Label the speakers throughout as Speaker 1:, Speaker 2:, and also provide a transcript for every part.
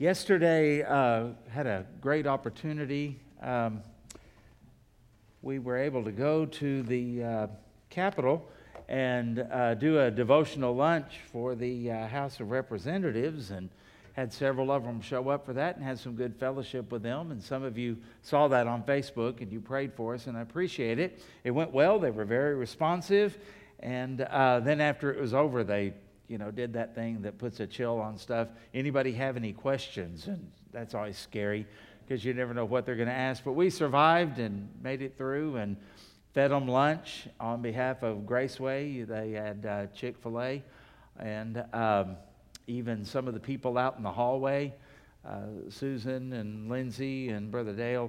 Speaker 1: Yesterday, uh, had a great opportunity. Um, we were able to go to the uh, Capitol and uh, do a devotional lunch for the uh, House of Representatives and had several of them show up for that and had some good fellowship with them. And some of you saw that on Facebook and you prayed for us, and I appreciate it. It went well, they were very responsive. And uh, then after it was over, they you know, did that thing that puts a chill on stuff. Anybody have any questions? And that's always scary because you never know what they're going to ask. But we survived and made it through and fed them lunch on behalf of Graceway. They had uh, Chick fil A and um, even some of the people out in the hallway. Uh, Susan and Lindsay and Brother Dale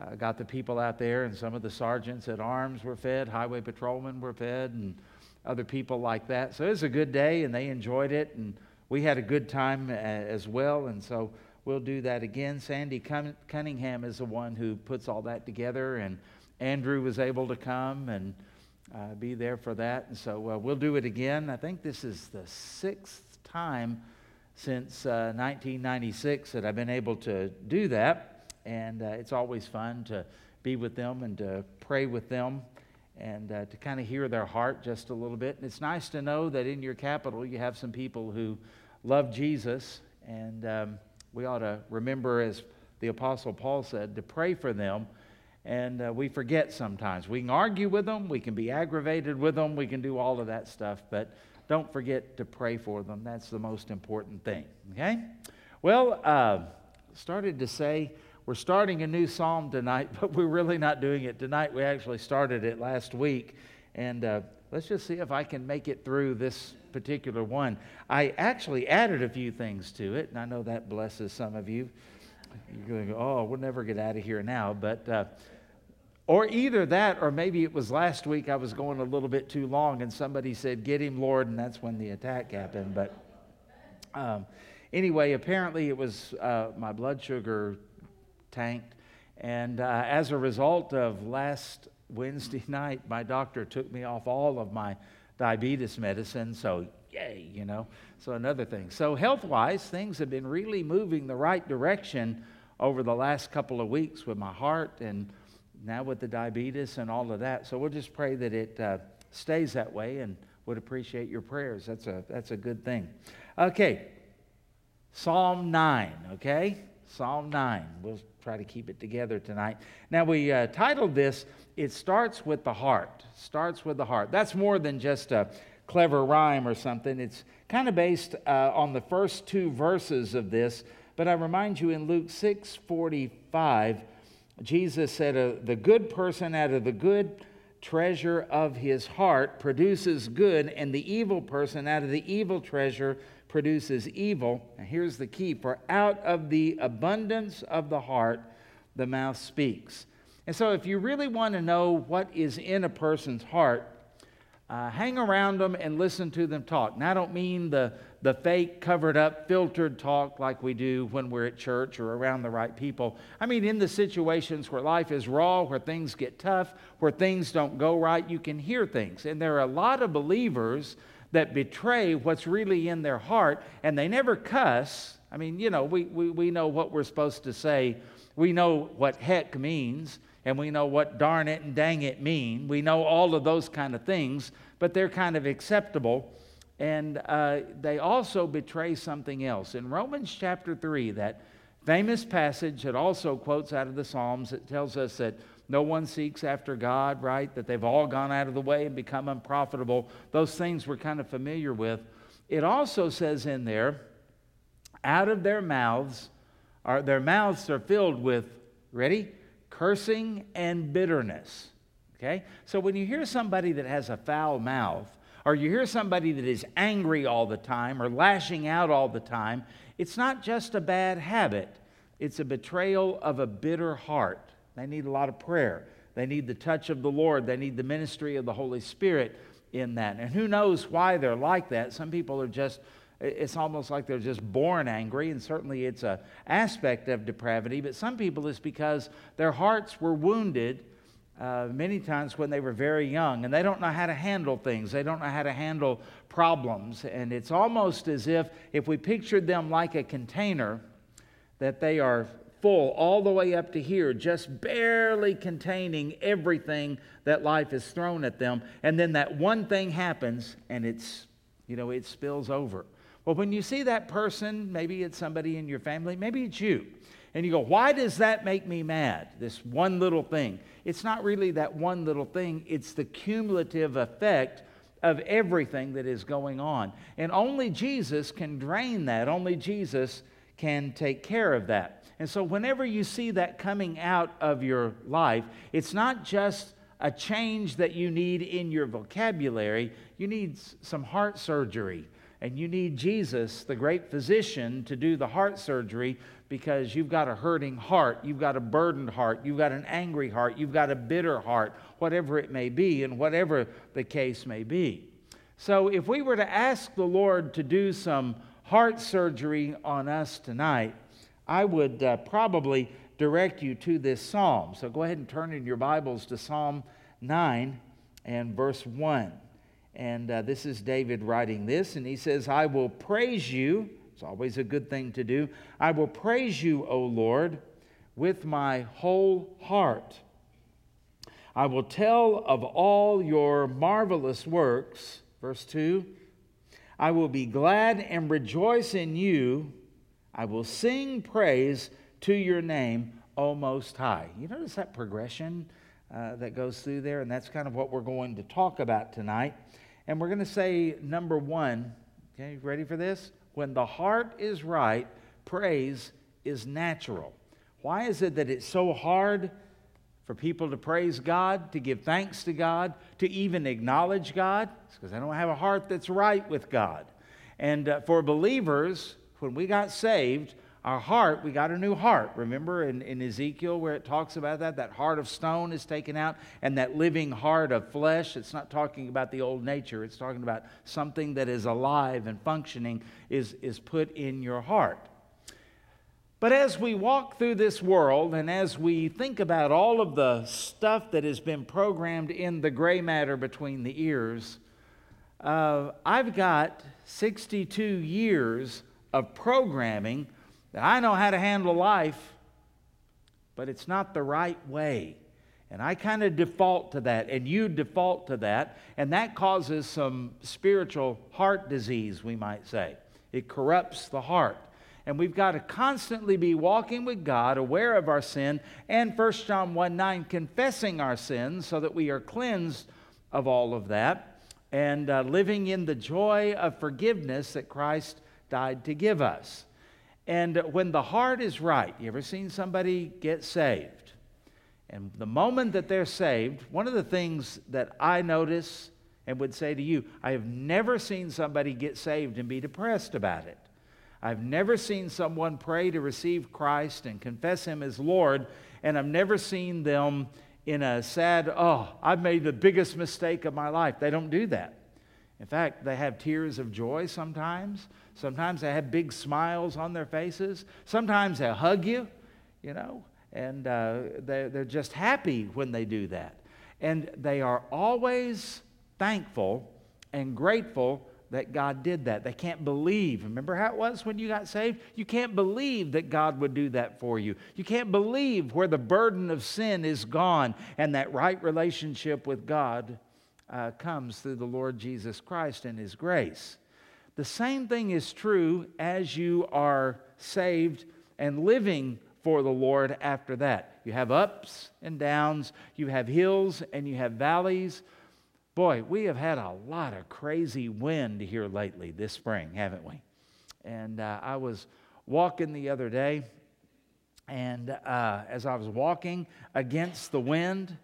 Speaker 1: uh, got the people out there, and some of the sergeants at arms were fed, highway patrolmen were fed, and other people like that. So it was a good day, and they enjoyed it, and we had a good time as well. And so we'll do that again. Sandy Cunningham is the one who puts all that together, and Andrew was able to come and uh, be there for that. And so uh, we'll do it again. I think this is the sixth time since uh, 1996 that I've been able to do that, and uh, it's always fun to be with them and to pray with them and uh, to kind of hear their heart just a little bit. And it's nice to know that in your capital you have some people who love Jesus, and um, we ought to remember, as the Apostle Paul said, to pray for them. And uh, we forget sometimes. We can argue with them, we can be aggravated with them, we can do all of that stuff, but don't forget to pray for them. That's the most important thing. Okay? Well, uh, started to say, we're starting a new psalm tonight, but we're really not doing it tonight. We actually started it last week. And uh, let's just see if I can make it through this particular one. I actually added a few things to it, and I know that blesses some of you. You're going oh, we'll never get out of here now. But, uh, or either that, or maybe it was last week I was going a little bit too long, and somebody said, Get him, Lord, and that's when the attack happened. But um, anyway, apparently it was uh, my blood sugar tanked. And uh, as a result of last Wednesday night, my doctor took me off all of my diabetes medicine. So, yay, you know. So, another thing. So, health wise, things have been really moving the right direction over the last couple of weeks with my heart and now with the diabetes and all of that. So, we'll just pray that it uh, stays that way and would appreciate your prayers. That's a, that's a good thing. Okay, Psalm 9, okay? Psalm 9. We'll try to keep it together tonight. Now, we uh, titled this, It Starts with the Heart. Starts with the Heart. That's more than just a clever rhyme or something. It's kind of based uh, on the first two verses of this. But I remind you in Luke 6 45, Jesus said, uh, The good person out of the good treasure of his heart produces good, and the evil person out of the evil treasure produces evil. And here's the key for out of the abundance of the heart, the mouth speaks. And so, if you really want to know what is in a person's heart, uh, hang around them and listen to them talk. Now, I don't mean the, the fake, covered up, filtered talk like we do when we're at church or around the right people. I mean, in the situations where life is raw, where things get tough, where things don't go right, you can hear things. And there are a lot of believers that betray what's really in their heart, and they never cuss. I mean, you know, we, we, we know what we're supposed to say. We know what heck means, and we know what darn it and dang it mean. We know all of those kind of things, but they're kind of acceptable. And uh, they also betray something else. In Romans chapter 3, that famous passage that also quotes out of the Psalms, it tells us that no one seeks after God, right? That they've all gone out of the way and become unprofitable. Those things we're kind of familiar with. It also says in there, out of their mouths, are, their mouths are filled with, ready? Cursing and bitterness. Okay? So when you hear somebody that has a foul mouth, or you hear somebody that is angry all the time or lashing out all the time, it's not just a bad habit, it's a betrayal of a bitter heart. They need a lot of prayer. They need the touch of the Lord. They need the ministry of the Holy Spirit in that. And who knows why they're like that? Some people are just, it's almost like they're just born angry, and certainly it's an aspect of depravity. But some people it's because their hearts were wounded uh, many times when they were very young, and they don't know how to handle things. They don't know how to handle problems. And it's almost as if, if we pictured them like a container, that they are full all the way up to here, just barely containing everything that life has thrown at them. And then that one thing happens and it's, you know, it spills over. Well, when you see that person, maybe it's somebody in your family, maybe it's you, and you go, why does that make me mad? This one little thing. It's not really that one little thing, it's the cumulative effect of everything that is going on. And only Jesus can drain that, only Jesus can take care of that. And so, whenever you see that coming out of your life, it's not just a change that you need in your vocabulary, you need some heart surgery. And you need Jesus, the great physician, to do the heart surgery because you've got a hurting heart, you've got a burdened heart, you've got an angry heart, you've got a bitter heart, whatever it may be, and whatever the case may be. So, if we were to ask the Lord to do some heart surgery on us tonight, I would uh, probably direct you to this psalm. So go ahead and turn in your Bibles to Psalm 9 and verse 1. And uh, this is David writing this, and he says, I will praise you. It's always a good thing to do. I will praise you, O Lord, with my whole heart. I will tell of all your marvelous works. Verse 2 I will be glad and rejoice in you. I will sing praise to your name, O Most High. You notice that progression uh, that goes through there? And that's kind of what we're going to talk about tonight. And we're going to say number one, okay, ready for this? When the heart is right, praise is natural. Why is it that it's so hard for people to praise God, to give thanks to God, to even acknowledge God. It's because they don't have a heart that's right with God. And uh, for believers, when we got saved, our heart, we got a new heart. Remember in, in Ezekiel where it talks about that? That heart of stone is taken out, and that living heart of flesh. It's not talking about the old nature, it's talking about something that is alive and functioning is, is put in your heart. But as we walk through this world and as we think about all of the stuff that has been programmed in the gray matter between the ears, uh, I've got 62 years of programming that I know how to handle life, but it's not the right way. And I kind of default to that, and you default to that, and that causes some spiritual heart disease, we might say. It corrupts the heart. And we've got to constantly be walking with God, aware of our sin, and 1 John 1 9, confessing our sins so that we are cleansed of all of that, and uh, living in the joy of forgiveness that Christ died to give us. And when the heart is right, you ever seen somebody get saved? And the moment that they're saved, one of the things that I notice and would say to you, I have never seen somebody get saved and be depressed about it. I've never seen someone pray to receive Christ and confess Him as Lord, and I've never seen them in a sad, oh, I've made the biggest mistake of my life. They don't do that. In fact, they have tears of joy sometimes. Sometimes they have big smiles on their faces. Sometimes they hug you, you know, and uh, they're, they're just happy when they do that. And they are always thankful and grateful that God did that. They can't believe. Remember how it was when you got saved? You can't believe that God would do that for you. You can't believe where the burden of sin is gone and that right relationship with God uh, comes through the Lord Jesus Christ and His grace. The same thing is true as you are saved and living for the Lord after that. You have ups and downs, you have hills and you have valleys. Boy, we have had a lot of crazy wind here lately this spring, haven't we? And uh, I was walking the other day, and uh, as I was walking against the wind,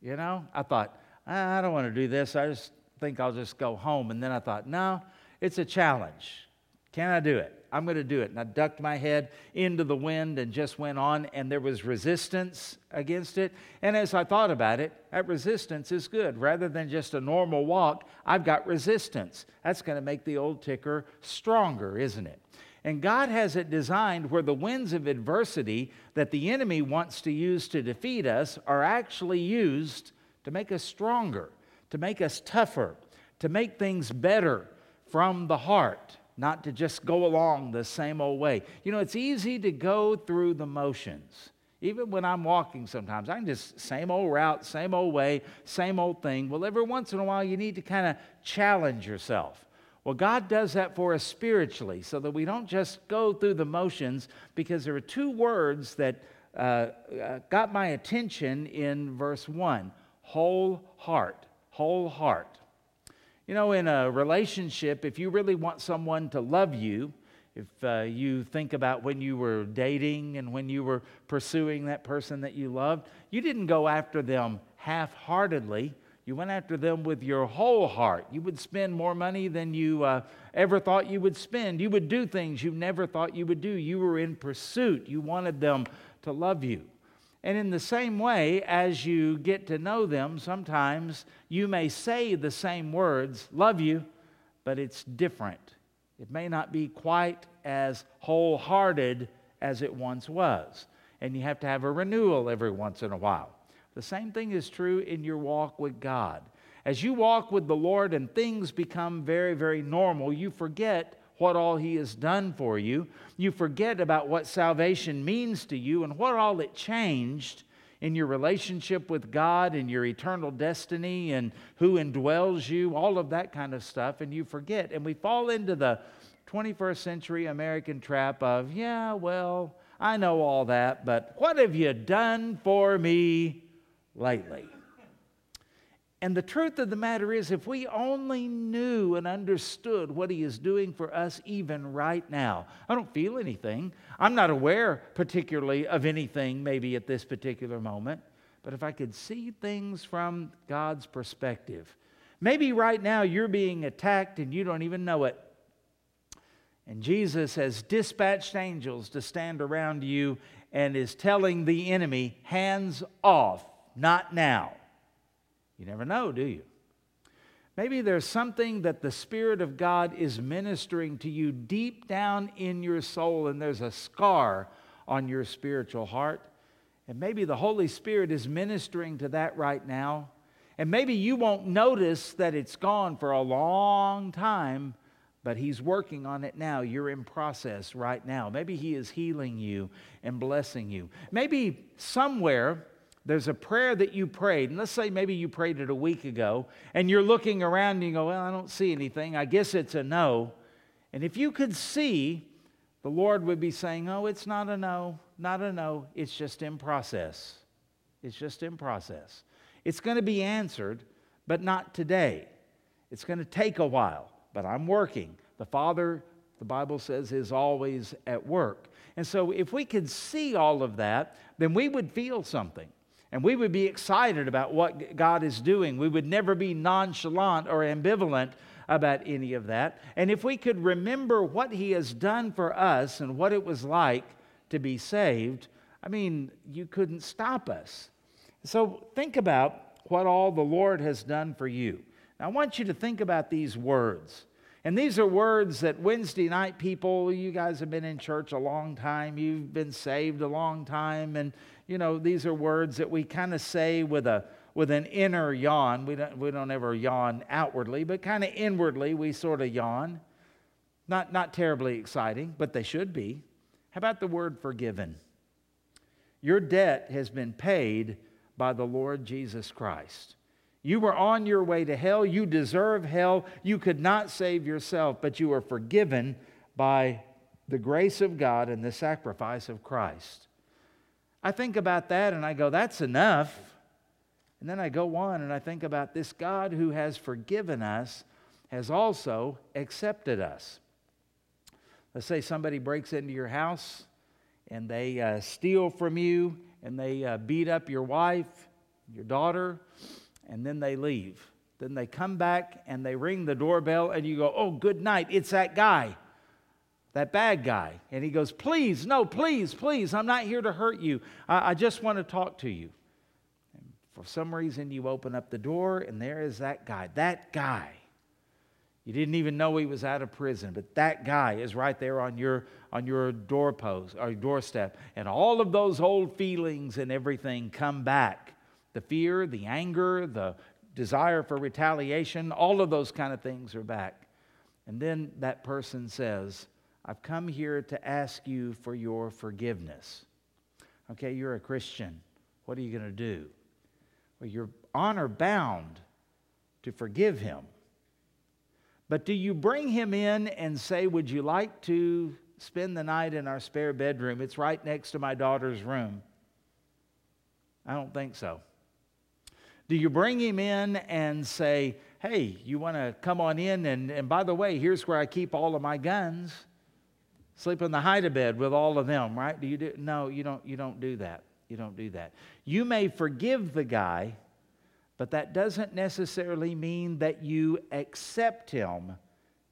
Speaker 1: you know, I thought, I don't want to do this. I just think I'll just go home. And then I thought, no, it's a challenge. Can I do it? I'm going to do it. And I ducked my head into the wind and just went on, and there was resistance against it. And as I thought about it, that resistance is good. Rather than just a normal walk, I've got resistance. That's going to make the old ticker stronger, isn't it? And God has it designed where the winds of adversity that the enemy wants to use to defeat us are actually used to make us stronger, to make us tougher, to make things better from the heart. not to just go along the same old way. You know, it's easy to go through the motions. Even when I'm walking sometimes, I can just, same old route, same old way, same old thing. Well, every once in a while, you need to kind of challenge yourself. Well, God does that for us spiritually so that we don't just go through the motions because there are two words that uh, uh, got my attention in verse 1 whole heart. Whole heart. You know, in a relationship, if you really want someone to love you, if uh, you think about when you were dating and when you were pursuing that person that you loved, you didn't go after them half heartedly. You went after them with your whole heart. You would spend more money than you uh, ever thought you would spend. You would do things you never thought you would do. You were in pursuit. You wanted them to love you. And in the same way, as you get to know them, sometimes you may say the same words, love you, but it's different. It may not be quite as wholehearted as it once was. And you have to have a renewal every once in a while. The same thing is true in your walk with God. As you walk with the Lord and things become very, very normal, you forget what all He has done for you. You forget about what salvation means to you and what all it changed in your relationship with God and your eternal destiny and who indwells you, all of that kind of stuff, and you forget. And we fall into the 21st century American trap of, yeah, well, I know all that, but what have you done for me lately? And the truth of the matter is, if we only knew and understood what He is doing for us even right now, I don't feel anything. I'm not aware particularly of anything maybe at this particular moment, but if I could see things from God's perspective, maybe right now you're being attacked and you don't even know it. And Jesus has dispatched angels to stand around you and is telling the enemy, hands off, not now. You never know, do you? Maybe there's something that the Spirit of God is ministering to you deep down in your soul, and there's a scar on your spiritual heart. And maybe the Holy Spirit is ministering to that right now. And maybe you won't notice that it's gone for a long time, but He's working on it now. You're in process right now. Maybe He is healing you and blessing you. Maybe somewhere there's a prayer that you prayed, and let's say maybe you prayed it a week ago, and you're looking around and you go, Well, I don't see anything. I guess it's a no. And if you could see, the Lord would be saying, Oh, it's not a no, not a no. It's just in process. It's just in process. It's going to be answered, but not today. It's going to take a while, but I'm working. The Father, the Bible says, is always at work. And so if we could see all of that, then we would feel something. And we would be excited about what God is doing. We would never be nonchalant or ambivalent about any of that. And if we could remember what He has done for us and what it was like to be saved, I mean, you couldn't stop us. So think about what all the Lord has done for you. Now, I want you to think about these words. And these are words that Wednesday night people, you guys have been in church a long time, you've been saved a long time, and you know, these are words that we kind of say with a with an inner yawn. We don't we don't ever yawn outwardly, but kind of inwardly we sort of yawn. Not not terribly exciting, but they should be. How about the word forgiven? Your debt has been paid by the Lord Jesus Christ. You were on your way to hell. You deserve hell. You could not save yourself, but you are forgiven by the grace of God and the sacrifice of Christ. I think about that and I go, that's enough. And then I go on and I think about this God who has forgiven us has also accepted us. Let's say somebody breaks into your house and they uh, steal from you and they uh, beat up your wife, your daughter, and then they leave. Then they come back and they ring the doorbell and you go, oh, good night, it's that guy that bad guy. And he goes, Please, no, please, please, I'm not here to hurt you. I, I just want to talk to you. And for some reason, you open up the door, and there is that guy. That guy. You didn't even know he was out of prison, but that guy is right there on your, on your doorpost or doorstep. And all of those old feelings and everything come back the fear, the anger, the desire for retaliation, all of those kind of things are back. And then that person says, I've come here to ask you for your forgiveness. Okay, you're a Christian. What are you going to do? Well, you're honor bound to forgive him. But do you bring him in and say, Would you like to spend the night in our spare bedroom? It's right next to my daughter's room. I don't think so. Do you bring him in and say, Hey, you want to come on in? And, and by the way, here's where I keep all of my guns. Sleep in the hide bed with all of them, right? Do you do? No, you don't, you don't do that. You don't do that. You may forgive the guy, but that doesn't necessarily mean that you accept him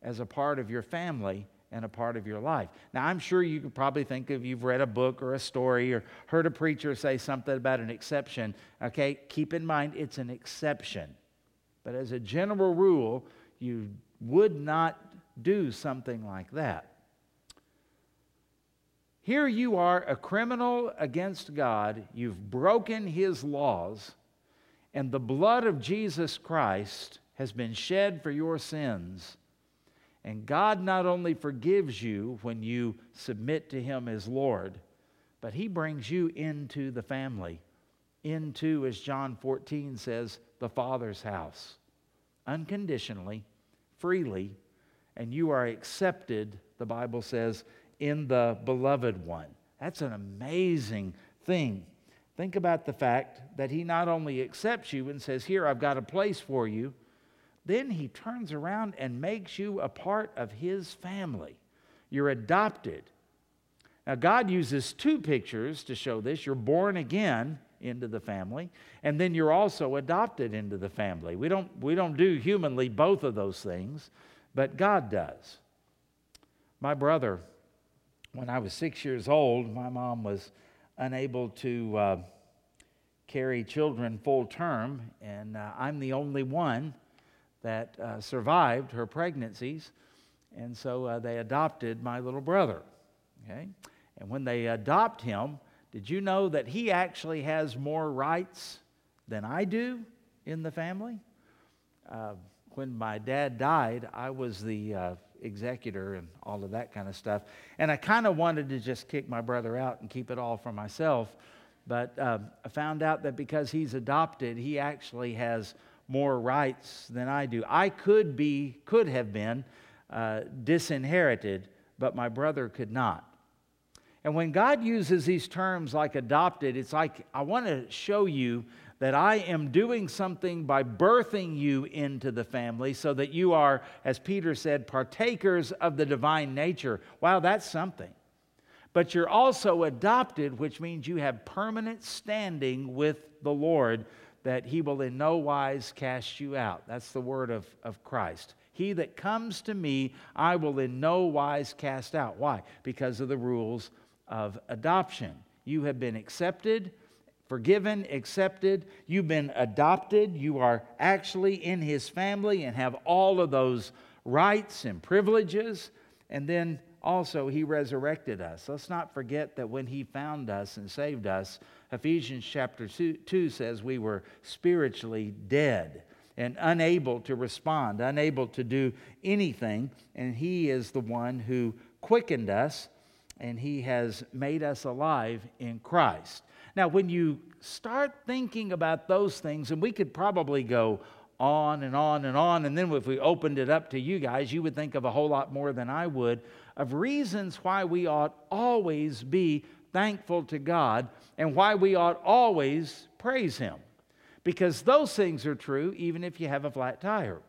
Speaker 1: as a part of your family and a part of your life. Now, I'm sure you could probably think of you've read a book or a story or heard a preacher say something about an exception. Okay, keep in mind it's an exception. But as a general rule, you would not do something like that. Here you are, a criminal against God. You've broken his laws, and the blood of Jesus Christ has been shed for your sins. And God not only forgives you when you submit to Him as Lord, but He brings you into the family, into, as John 14 says, the Father's house, unconditionally, freely, and you are accepted, the Bible says, in the beloved one. That's an amazing thing. Think about the fact that He not only accepts you and says, Here, I've got a place for you then he turns around and makes you a part of his family. You're adopted. Now, God uses two pictures to show this. You're born again into the family, and then you're also adopted into the family. We don't, we don't do humanly both of those things, but God does. My brother, when I was six years old, my mom was unable to uh, carry children full term, and uh, I'm the only one that uh, survived her pregnancies. And so uh, they adopted my little brother. Okay? And when they adopt him, did you know that he actually has more rights than I do in the family? Uh, when my dad died, I was the uh, executor and all of that kind of stuff. And I kind of wanted to just kick my brother out and keep it all for myself. But uh, I found out that because he's adopted, he actually has more rights than I do. I could be, could have been uh, disinherited, but my brother could not. And when God uses these terms like adopted, it's like I want to show you that I am doing something by birthing you into the family so that you are, as Peter said, partakers of the divine nature. Wow, that's something. But you're also adopted, which means you have permanent standing with the Lord that he will in no wise cast you out. That's the word of, of Christ. He that comes to me, I will in no wise cast out. Why? Because of the rules of adoption. You have been accepted, forgiven, accepted. You've been adopted. You are actually in his family and have all of those rights and privileges. And then also, he resurrected us. Let's not forget that when he found us and saved us, Ephesians chapter 2 says we were spiritually dead and unable to respond, unable to do anything. And he is the one who quickened us and he has made us alive in Christ. Now, when you start thinking about those things, and we could probably go on and on and on, and then if we opened it up to you guys, you would think of a whole lot more than I would of reasons why we ought always be thankful to God and why we ought always praise Him. Because those things are true even if you have a flat tire.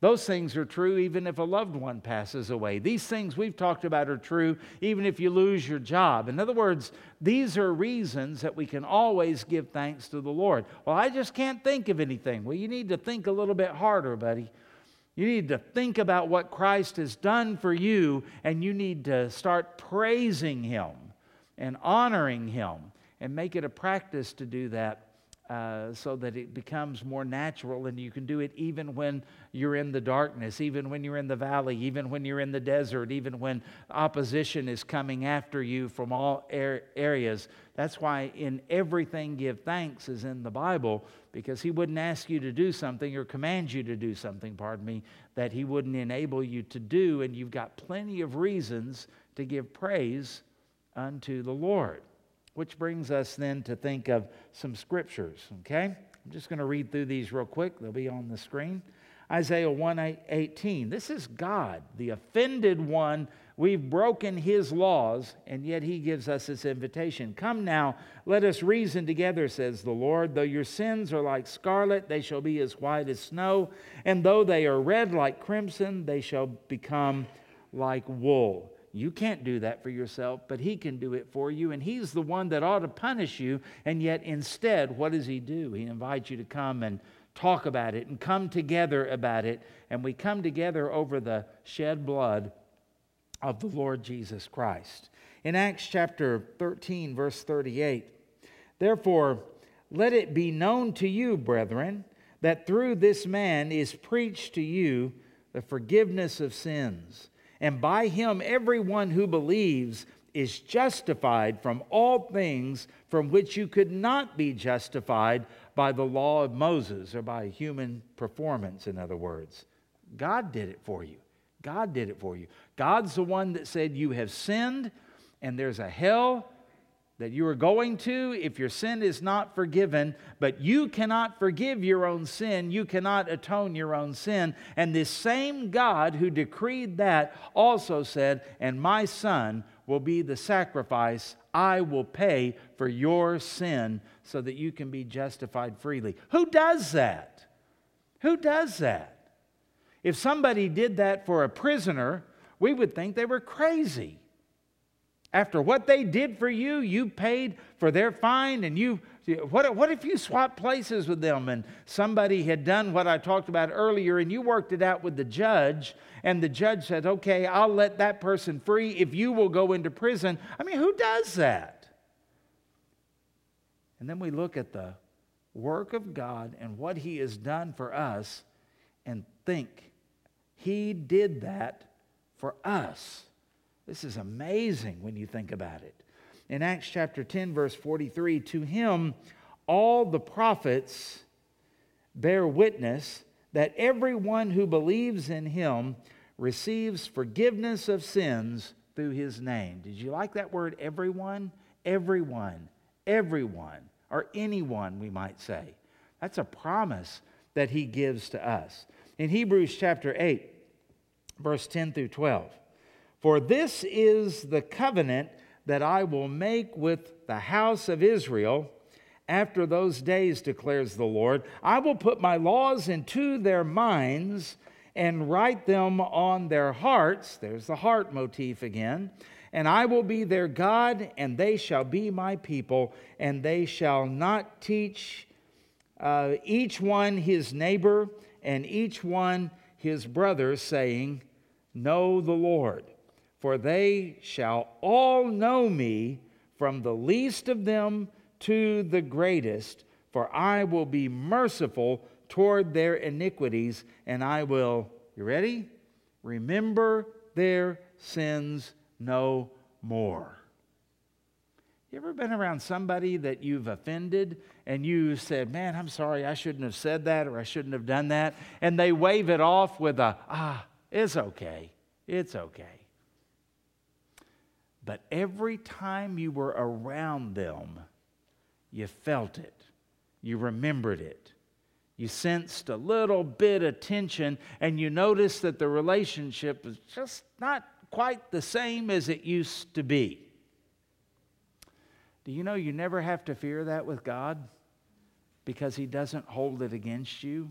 Speaker 1: Those things are true even if a loved one passes away. These things we've talked about are true even if you lose your job. In other words, these are reasons that we can always give thanks to the Lord. Well, I just can't think of anything. Well, you need to think a little bit harder, buddy. You need to think about what Christ has done for you, and you need to start praising Him and honoring Him and make it a practice to do that uh, so that it becomes more natural and you can do it even when you're in the darkness, even when you're in the valley, even when you're in the desert, even when opposition is coming after you from all areas. That's why in everything give thanks is in the Bible because he wouldn't ask you to do something or command you to do something, pardon me, that he wouldn't enable you to do, and you've got plenty of reasons to give praise unto the Lord. Which brings us then to think of some scriptures, okay? I'm just going to read through these real quick. They'll be on the screen. Isaiah 118. This is God, the offended one. We've broken his laws, and yet he gives us this invitation. Come now, let us reason together, says the Lord. Though your sins are like scarlet, they shall be as white as snow. And though they are red like crimson, they shall become like wool. You can't do that for yourself, but He can do it for you. And He's the one that ought to punish you. And yet, instead, what does He do? He invites you to come and talk about it and come together about it. And we come together over the shed blood of the Lord Jesus Christ. In Acts chapter 13, verse 38, therefore, let it be known to you, brethren, that through this man is preached to you the forgiveness of sins and by him everyone who believes is justified from all things from which you could not be justified by the law of Moses or by human performance, in other words. God did it for you. God did it for you. God's the one that said, You have sinned, and there's a hell that you are going to if your sin is not forgiven, but you cannot forgive your own sin. You cannot atone your own sin. And this same God who decreed that also said, And my son will be the sacrifice I will pay for your sin so that you can be justified freely. Who does that? Who does that? If somebody did that for a prisoner, we would think they were crazy. After what they did for you, you paid for their fine, and you. What, what if you swapped places with them and somebody had done what I talked about earlier and you worked it out with the judge and the judge said, okay, I'll let that person free if you will go into prison? I mean, who does that? And then we look at the work of God and what He has done for us and think He did that for us. This is amazing when you think about it. In Acts chapter 10, verse 43, to him all the prophets bear witness that everyone who believes in him receives forgiveness of sins through his name. Did you like that word, everyone? Everyone, everyone, or anyone, we might say. That's a promise that he gives to us. In Hebrews chapter 8, verse 10 through 12. For this is the covenant that I will make with the house of Israel after those days, declares the Lord. I will put my laws into their minds and write them on their hearts. There's the heart motif again. And I will be their God, and they shall be my people, and they shall not teach uh, each one his neighbor and each one his brother, saying, Know the Lord for they shall all know me from the least of them to the greatest, for I will be merciful toward their iniquities, and I will, you ready? Remember their sins no more. You ever been around somebody that you've offended and you said, Man, I'm sorry, I shouldn't have said that or I shouldn't have done that? And they wave it off with a, Ah, it's okay. It's okay. But every time you were around them, you felt it, you remembered it. You sensed a little bit of tension, and you noticed that the relationship was just not quite the same as it used to be. Do you know you never have to fear that with God? Because He doesn't hold it against you.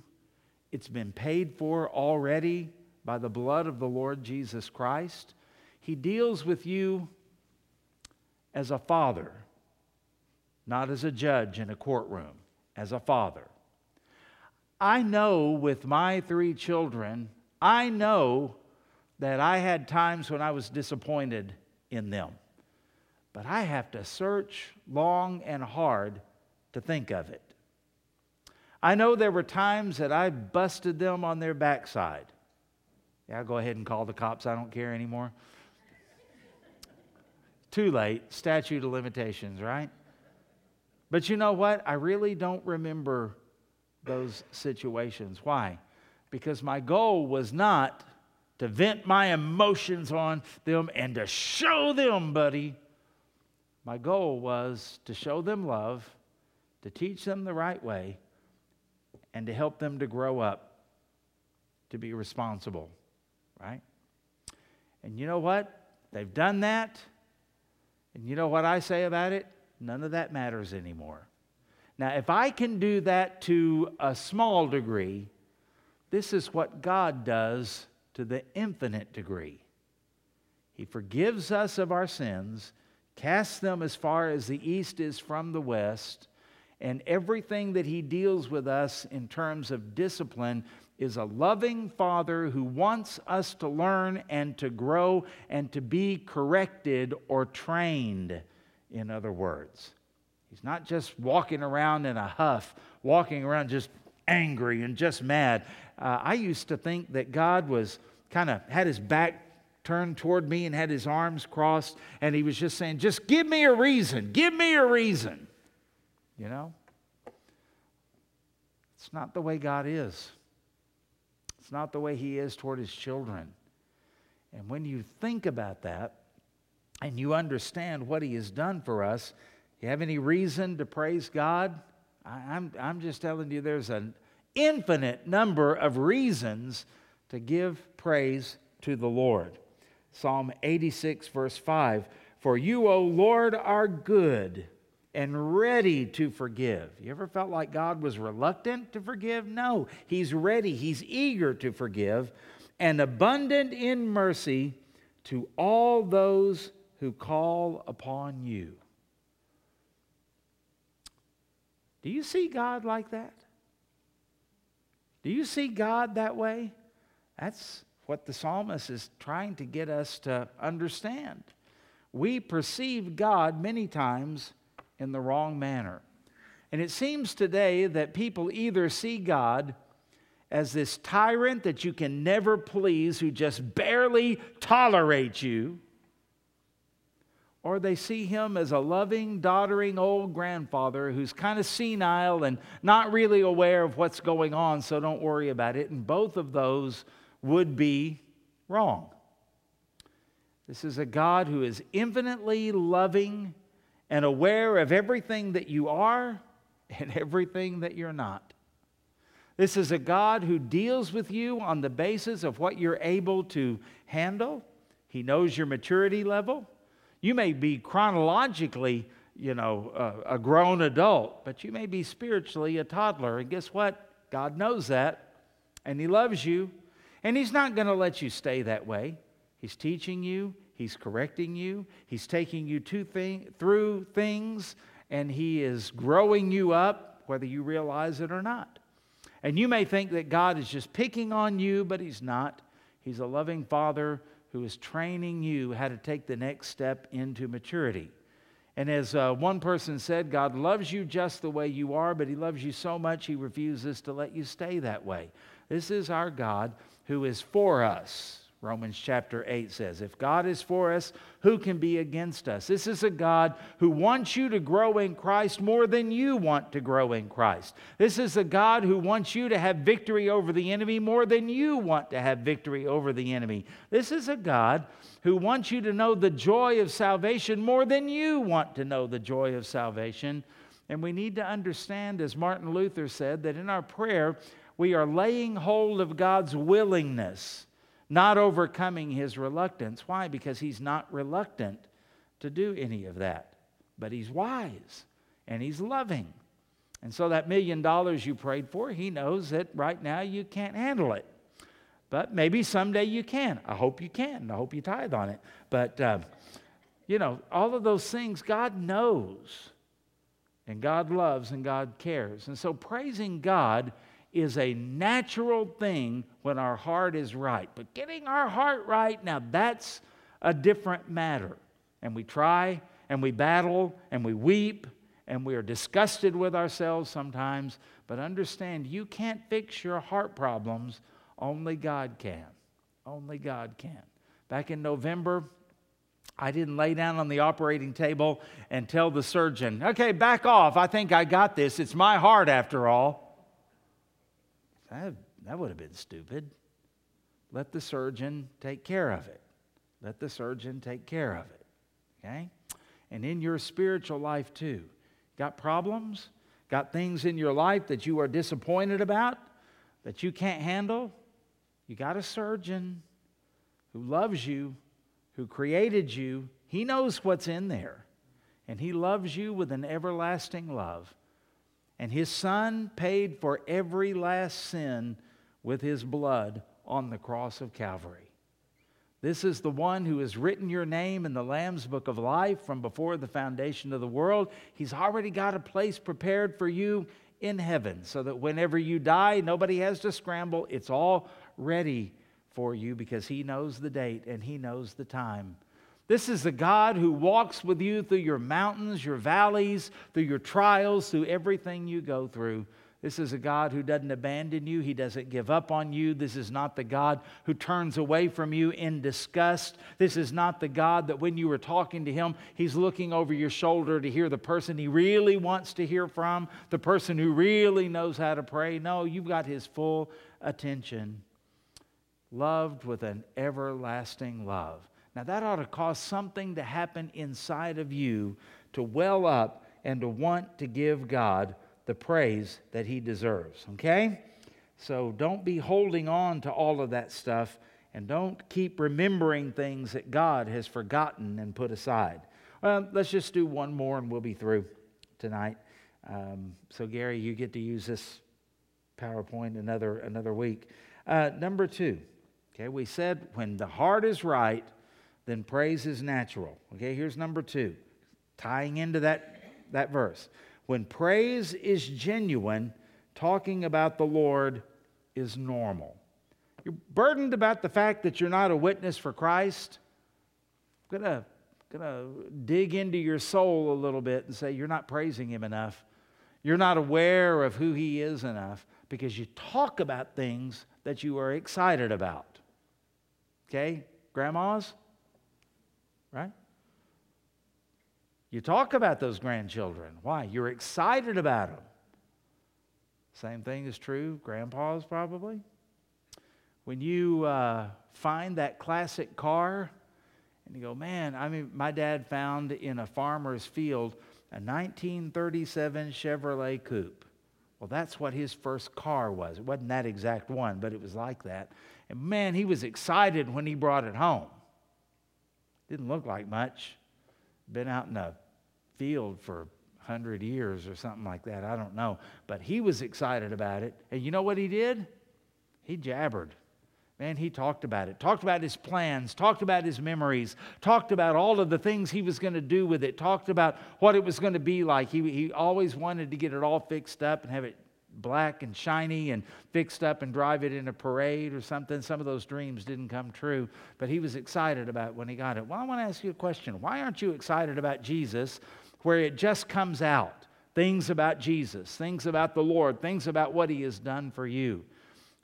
Speaker 1: It's been paid for already by the blood of the Lord Jesus Christ. He deals with you as a father, not as a judge in a courtroom, as a father. I know with my three children, I know that I had times when I was disappointed in them. But I have to search long and hard to think of it. I know there were times that I busted them on their backside. Yeah, I'll go ahead and call the cops. I don't care anymore. Too late. Statute of limitations, right? But you know what? I really don't remember those situations. Why? Because my goal was not to vent my emotions on them and to show them, buddy. My goal was to show them love, to teach them the right way, and to help them to grow up to be responsible, right? And you know what? They've done that. And you know what I say about it? None of that matters anymore. Now, if I can do that to a small degree, this is what God does to the infinite degree. He forgives us of our sins, casts them as far as the east is from the west, and everything that He deals with us in terms of discipline is a loving Father who wants us to learn and to grow and to be corrected or trained, in other words. He's not just walking around in a huff, walking around just angry and just mad. Uh, I used to think that God was kind of had his back turned toward me and had his arms crossed, and he was just saying, Just give me a reason, give me a reason. You know? It's not the way God is. It's not the way He is toward His children. And when you think about that and you understand what He has done for us, you have any reason to praise God? I'm, I'm just telling you, there's an infinite number of reasons to give praise to the Lord. Psalm 86, verse 5 For you, O Lord, are good and ready to forgive. You ever felt like God was reluctant to forgive? No, He's ready, He's eager to forgive, and abundant in mercy to all those who call upon you. Do you see God like that? Do you see God that way? That's what the psalmist is trying to get us to understand. We perceive God many times in the wrong manner. And it seems today that people either see God as this tyrant that you can never please, who just barely tolerates you, or they see him as a loving, doddering old grandfather who's kind of senile and not really aware of what's going on, so don't worry about it. And both of those would be wrong. This is a God who is infinitely loving and aware of everything that you are and everything that you're not. This is a God who deals with you on the basis of what you're able to handle. He knows your maturity level. You may be chronologically, you know, a, a grown adult, but you may be spiritually a toddler. And guess what? God knows that, and He loves you, and He's not going to let you stay that way. He's teaching you, He's correcting you, He's taking you to thing, through things, and He is growing you up, whether you realize it or not. And you may think that God is just picking on you, but He's not. He's a loving Father who is training you how to take the next step into maturity. And as uh, one person said, God loves you just the way you are, but He loves you so much He refuses to let you stay that way. This is our God who is for us. Romans chapter 8 says, If God is for us, who can be against us? This is a God who wants you to grow in Christ more than you want to grow in Christ. This is a God who wants you to have victory over the enemy more than you want to have victory over the enemy. This is a God who wants you to know the joy of salvation more than you want to know the joy of salvation. And we need to understand, as Martin Luther said, that in our prayer, we are laying hold of God's willingness not overcoming his reluctance. Why? Because he's not reluctant to do any of that. But he's wise and he's loving. And so that million dollars you prayed for, he knows that right now you can't handle it. But maybe someday you can. I hope you can. I hope you tithe on it. But, uh, you know, all of those things God knows. And God loves and God cares. And so praising God is a natural thing when our heart is right. But getting our heart right, now that's a different matter. And we try and we battle and we weep and we are disgusted with ourselves sometimes. But understand, you can't fix your heart problems, only God can. Only God can. Back in November, I didn't lay down on the operating table and tell the surgeon, okay, back off. I think I got this. It's my heart after all. That, that would have been stupid. Let the surgeon take care of it. Let the surgeon take care of it. Okay? And in your spiritual life too. Got problems? Got things in your life that you are disappointed about, that you can't handle? You got a surgeon who loves you who created you, He knows what's in there. And He loves you with an everlasting love. And His Son paid for every last sin with His blood on the cross of Calvary. This is the one who has written your name in the Lamb's book of life from before the foundation of the world. He's already got a place prepared for you in heaven so that whenever you die, nobody has to scramble. It's all ready for you because He knows the date and He knows the time. This is the God who walks with you through your mountains, your valleys, through your trials, through everything you go through. This is a God who doesn't abandon you. He doesn't give up on you. This is not the God who turns away from you in disgust. This is not the God that when you were talking to Him, He's looking over your shoulder to hear the person He really wants to hear from, the person who really knows how to pray. No, you've got His full attention loved with an everlasting love. Now, that ought to cause something to happen inside of you to well up and to want to give God the praise that He deserves, okay? So don't be holding on to all of that stuff and don't keep remembering things that God has forgotten and put aside. Well, let's just do one more and we'll be through tonight. Um, so, Gary, you get to use this PowerPoint another, another week. Uh, number two. Okay, we said when the heart is right, then praise is natural. Okay, here's number two, tying into that, that verse. When praise is genuine, talking about the Lord is normal. You're burdened about the fact that you're not a witness for Christ. I'm gonna, gonna dig into your soul a little bit and say you're not praising Him enough. You're not aware of who He is enough because you talk about things that you are excited about. Okay? Grandmas? Right? You talk about those grandchildren. Why? You're excited about them. Same thing is true, grandpas probably. When you uh, find that classic car and you go, man, I mean, my dad found in a farmer's field a 1937 Chevrolet Coupe. Well, that's what his first car was. It wasn't that exact one, but it was like that. And man, he was excited when he brought it home. Didn't look like much. Been out in a field for 100 years or something like that. I don't know. But he was excited about it. And you know what he did? He jabbered. Man, he talked about it, talked about his plans, talked about his memories, talked about all of the things he was going to do with it, talked about what it was going to be like. He, he always wanted to get it all fixed up and have it black and shiny and fixed up and drive it in a parade or something. Some of those dreams didn't come true, but he was excited about when he got it. Well, I want to ask you a question. Why aren't you excited about Jesus where it just comes out? Things about Jesus, things about the Lord, things about what he has done for you.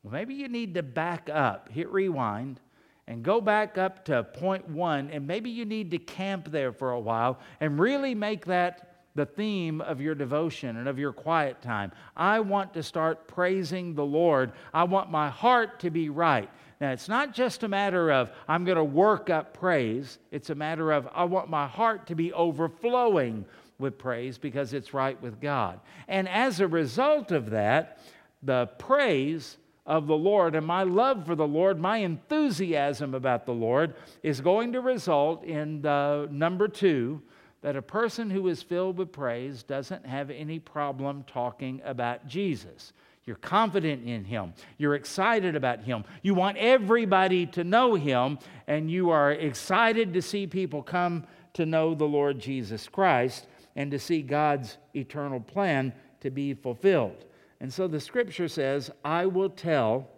Speaker 1: Well, maybe you need to back up, hit rewind, and go back up to point one, and maybe you need to camp there for a while and really make that the theme of your devotion and of your quiet time. I want to start praising the Lord. I want my heart to be right. Now, it's not just a matter of I'm going to work up praise, it's a matter of I want my heart to be overflowing with praise because it's right with God. And as a result of that, the praise of the Lord and my love for the Lord, my enthusiasm about the Lord is going to result in the number two that a person who is filled with praise doesn't have any problem talking about Jesus. You're confident in Him. You're excited about Him. You want everybody to know Him, and you are excited to see people come to know the Lord Jesus Christ and to see God's eternal plan to be fulfilled. And so the scripture says, I will tell,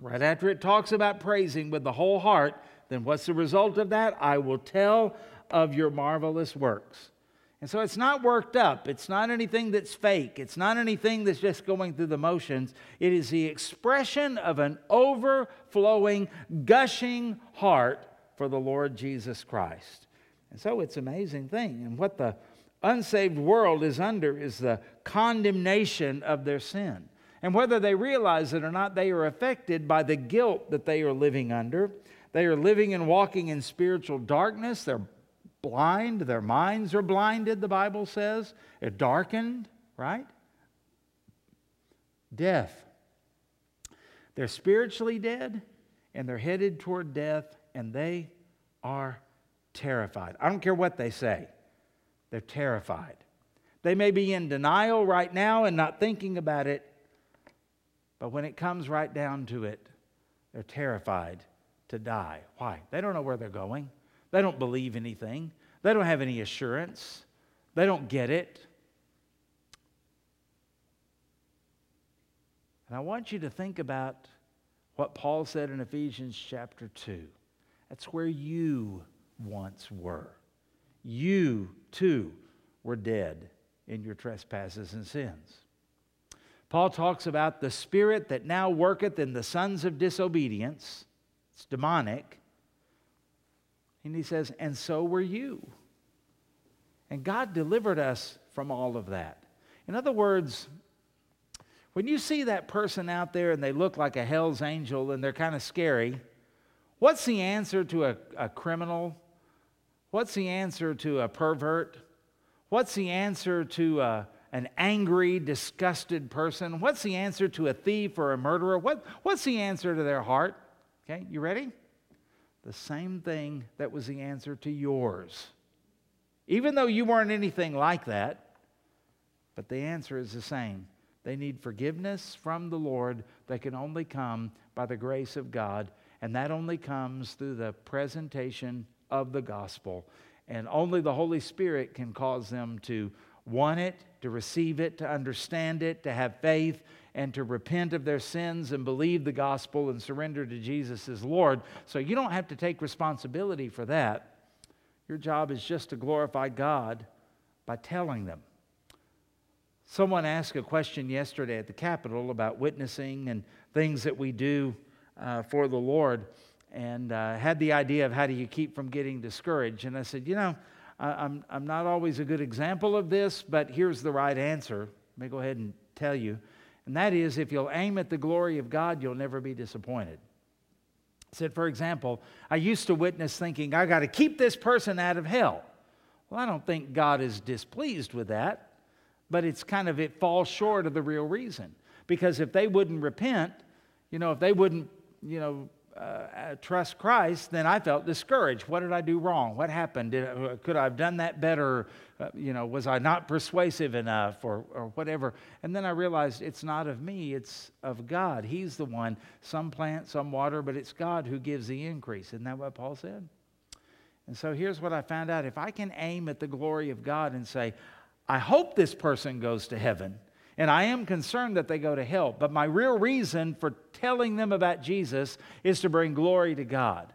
Speaker 1: right after it talks about praising with the whole heart, then what's the result of that? I will tell of your marvelous works. And so it's not worked up. It's not anything that's fake. It's not anything that's just going through the motions. It is the expression of an overflowing, gushing heart for the Lord Jesus Christ. And so it's an amazing thing. And what the unsaved world is under is the condemnation of their sin. And whether they realize it or not, they are affected by the guilt that they are living under. They are living and walking in spiritual darkness. They're blind. Their minds are blinded, the Bible says. They're darkened, right? Death. They're spiritually dead and they're headed toward death and they are terrified. I don't care what they say, they're terrified. They may be in denial right now and not thinking about it, but when it comes right down to it, they're terrified to die. Why? They don't know where they're going. They don't believe anything. They don't have any assurance. They don't get it. And I want you to think about what Paul said in Ephesians chapter 2. That's where you once were. You too were dead in your trespasses and sins. Paul talks about the spirit that now worketh in the sons of disobedience. It's demonic. And he says, and so were you. And God delivered us from all of that. In other words, when you see that person out there and they look like a hell's angel and they're kind of scary, what's the answer to a, a criminal? What's the answer to a pervert? What's the answer to a, an angry, disgusted person? What's the answer to a thief or a murderer? What, what's the answer to their heart? Okay, you ready? The same thing that was the answer to yours. Even though you weren't anything like that, but the answer is the same. They need forgiveness from the Lord that can only come by the grace of God, and that only comes through the presentation of the gospel. And only the Holy Spirit can cause them to want it, to receive it, to understand it, to have faith, and to repent of their sins and believe the gospel and surrender to Jesus as Lord. So you don't have to take responsibility for that. Your job is just to glorify God by telling them. Someone asked a question yesterday at the Capitol about witnessing and things that we do uh, for the Lord, and uh, had the idea of how do you keep from getting discouraged. And I said, You know, I, I'm, I'm not always a good example of this, but here's the right answer. Let me go ahead and tell you. And that is if you'll aim at the glory of God, you'll never be disappointed I said, for example, I used to witness thinking, I got to keep this person out of hell. Well, I don't think God is displeased with that, but it's kind of, it falls short of the real reason. Because if they wouldn't repent, you know, if they wouldn't, you know, uh, uh, trust Christ, then I felt discouraged. What did I do wrong? What happened? Did, uh, could I have done that better? Uh, you know, was I not persuasive enough or, or whatever? And then I realized it's not of me, it's of God. He's the one, some plant, some water, but it's God who gives the increase. Isn't that what Paul said? And so here's what I found out. If I can aim at the glory of God and say, I hope this person goes to heaven, and I am concerned that they go to hell. But my real reason for telling them about Jesus is to bring glory to God.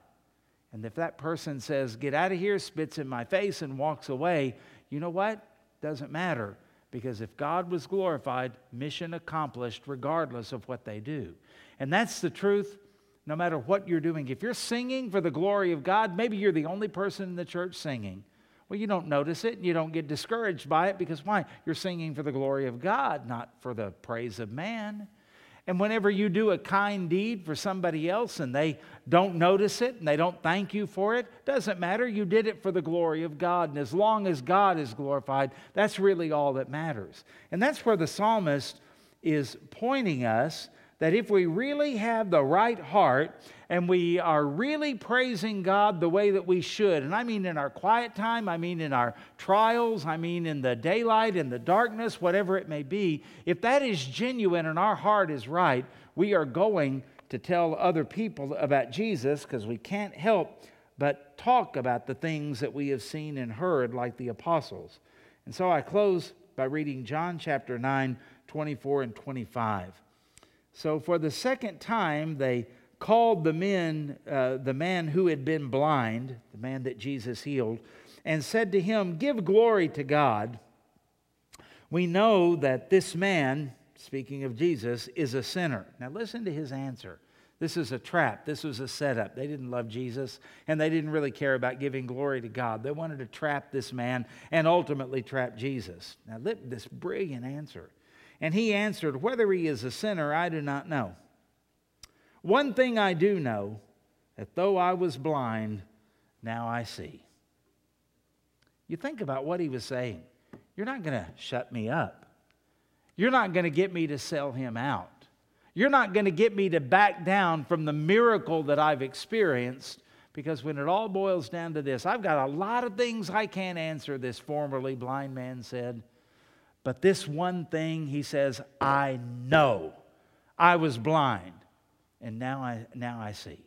Speaker 1: And if that person says, Get out of here, spits in my face, and walks away, you know what? Doesn't matter. Because if God was glorified, mission accomplished regardless of what they do. And that's the truth no matter what you're doing. If you're singing for the glory of God, maybe you're the only person in the church singing. Well, you don't notice it and you don't get discouraged by it because why? You're singing for the glory of God, not for the praise of man. And whenever you do a kind deed for somebody else and they don't notice it and they don't thank you for it, doesn't matter. You did it for the glory of God. And as long as God is glorified, that's really all that matters. And that's where the psalmist is pointing us that if we really have the right heart and we are really praising God the way that we should, and I mean in our quiet time, I mean in our trials, I mean in the daylight, in the darkness, whatever it may be, if that is genuine and our heart is right, we are going to tell other people about Jesus because we can't help but talk about the things that we have seen and heard, like the apostles. And so I close by reading John chapter 9, 24 and 25. So for the second time, they called the men, uh, the man who had been blind, the man that Jesus healed, and said to him, Give glory to God. We know that this man, speaking of Jesus, is a sinner. Now listen to his answer. This is a trap. This was a setup. They didn't love Jesus, and they didn't really care about giving glory to God. They wanted to trap this man and ultimately trap Jesus. Now, this brilliant answer. And he answered, Whether he is a sinner, I do not know. One thing I do know, that though I was blind, now I see. You think about what he was saying. You're not going to shut me up. You're not going to get me to sell him out. You're not going to get me to back down from the miracle that I've experienced because when it all boils down to this, I've got a lot of things I can't answer, this formerly blind man said. But this one thing, he says, I know. I was blind, and now I, now I see.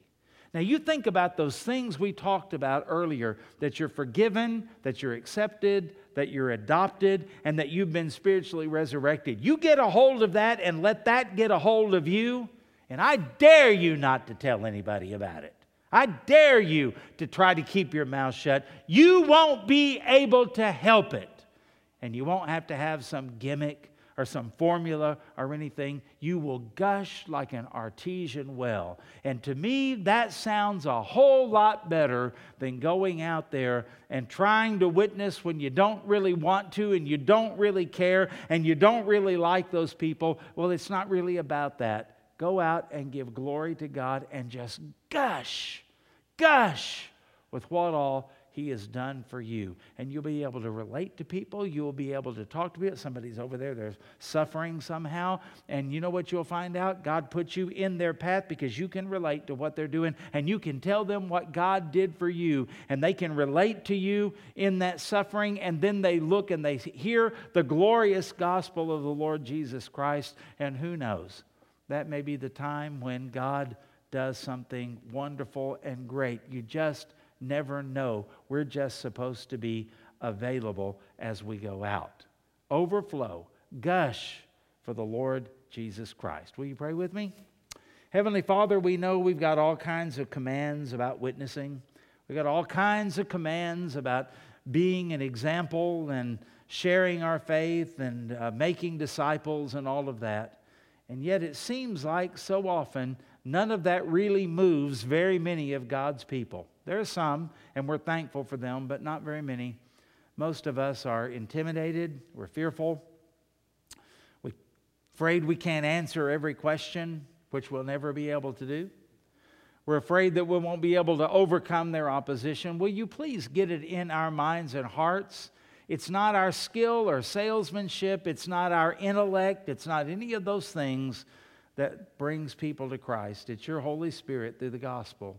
Speaker 1: Now, you think about those things we talked about earlier that you're forgiven, that you're accepted, that you're adopted, and that you've been spiritually resurrected. You get a hold of that and let that get a hold of you, and I dare you not to tell anybody about it. I dare you to try to keep your mouth shut. You won't be able to help it, and you won't have to have some gimmick or some formula or anything. You will gush like an artesian well. And to me, that sounds a whole lot better than going out there and trying to witness when you don't really want to and you don't really care and you don't really like those people. Well, it's not really about that. Go out and give glory to God and just gush, gush with what all he has done for you. And you'll be able to relate to people. You'll be able to talk to people. Somebody's over there, they're suffering somehow. And you know what you'll find out? God puts you in their path because you can relate to what they're doing and you can tell them what God did for you. And they can relate to you in that suffering. And then they look and they hear the glorious gospel of the Lord Jesus Christ. And who knows? That may be the time when God does something wonderful and great. You just never know. We're just supposed to be available as we go out. Overflow, gush for the Lord Jesus Christ. Will you pray with me? Heavenly Father, we know we've got all kinds of commands about witnessing. We've got all kinds of commands about being an example and sharing our faith and uh, making disciples and all of that. And yet it seems like so often none of that really moves very many of God's people. There are some, and we're thankful for them, but not very many. Most of us are intimidated, we're fearful, we're afraid we can't answer every question, which we'll never be able to do. We're afraid that we won't be able to overcome their opposition. Will you please get it in our minds and hearts? It's not our skill or salesmanship, it's not our intellect, it's not any of those things that brings people to Christ. It's your Holy Spirit through the gospel.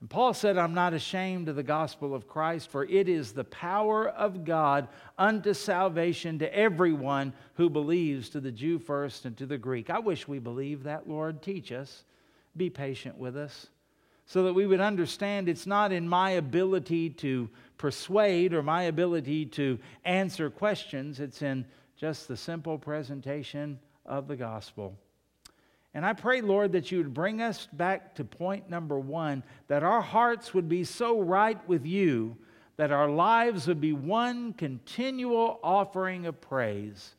Speaker 1: And Paul said, I'm not ashamed of the gospel of Christ, for it is the power of God unto salvation to everyone who believes, to the Jew first and to the Greek. I wish we believed that, Lord. Teach us. Be patient with us so that we would understand it's not in my ability to persuade or my ability to answer questions, it's in just the simple presentation of the gospel. And I pray, Lord, that you would bring us back to point number one that our hearts would be so right with you that our lives would be one continual offering of praise.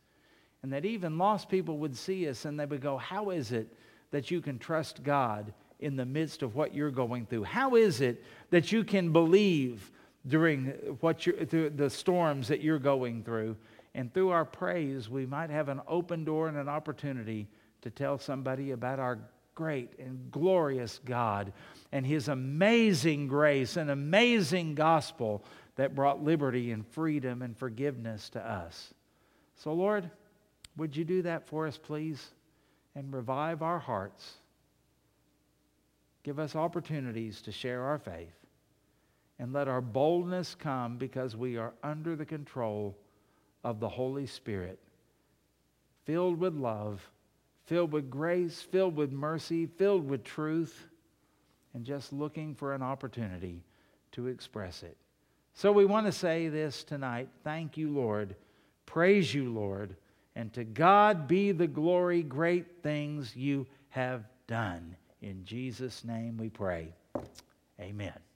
Speaker 1: And that even lost people would see us and they would go, How is it that you can trust God in the midst of what you're going through? How is it that you can believe during what through the storms that you're going through? And through our praise, we might have an open door and an opportunity to tell somebody about our great and glorious God and His amazing grace and amazing gospel that brought liberty and freedom and forgiveness to us. So, Lord, would you do that for us, please? And revive our hearts. Give us opportunities to share our faith. And let our boldness come because we are under the control of the Holy Spirit, filled with love filled with grace, filled with mercy, filled with truth, and just looking for an opportunity to express it. So we want to say this tonight. Thank you, Lord. Praise you, Lord. And to God be the glory, great things you have done. In Jesus' name we pray. Amen.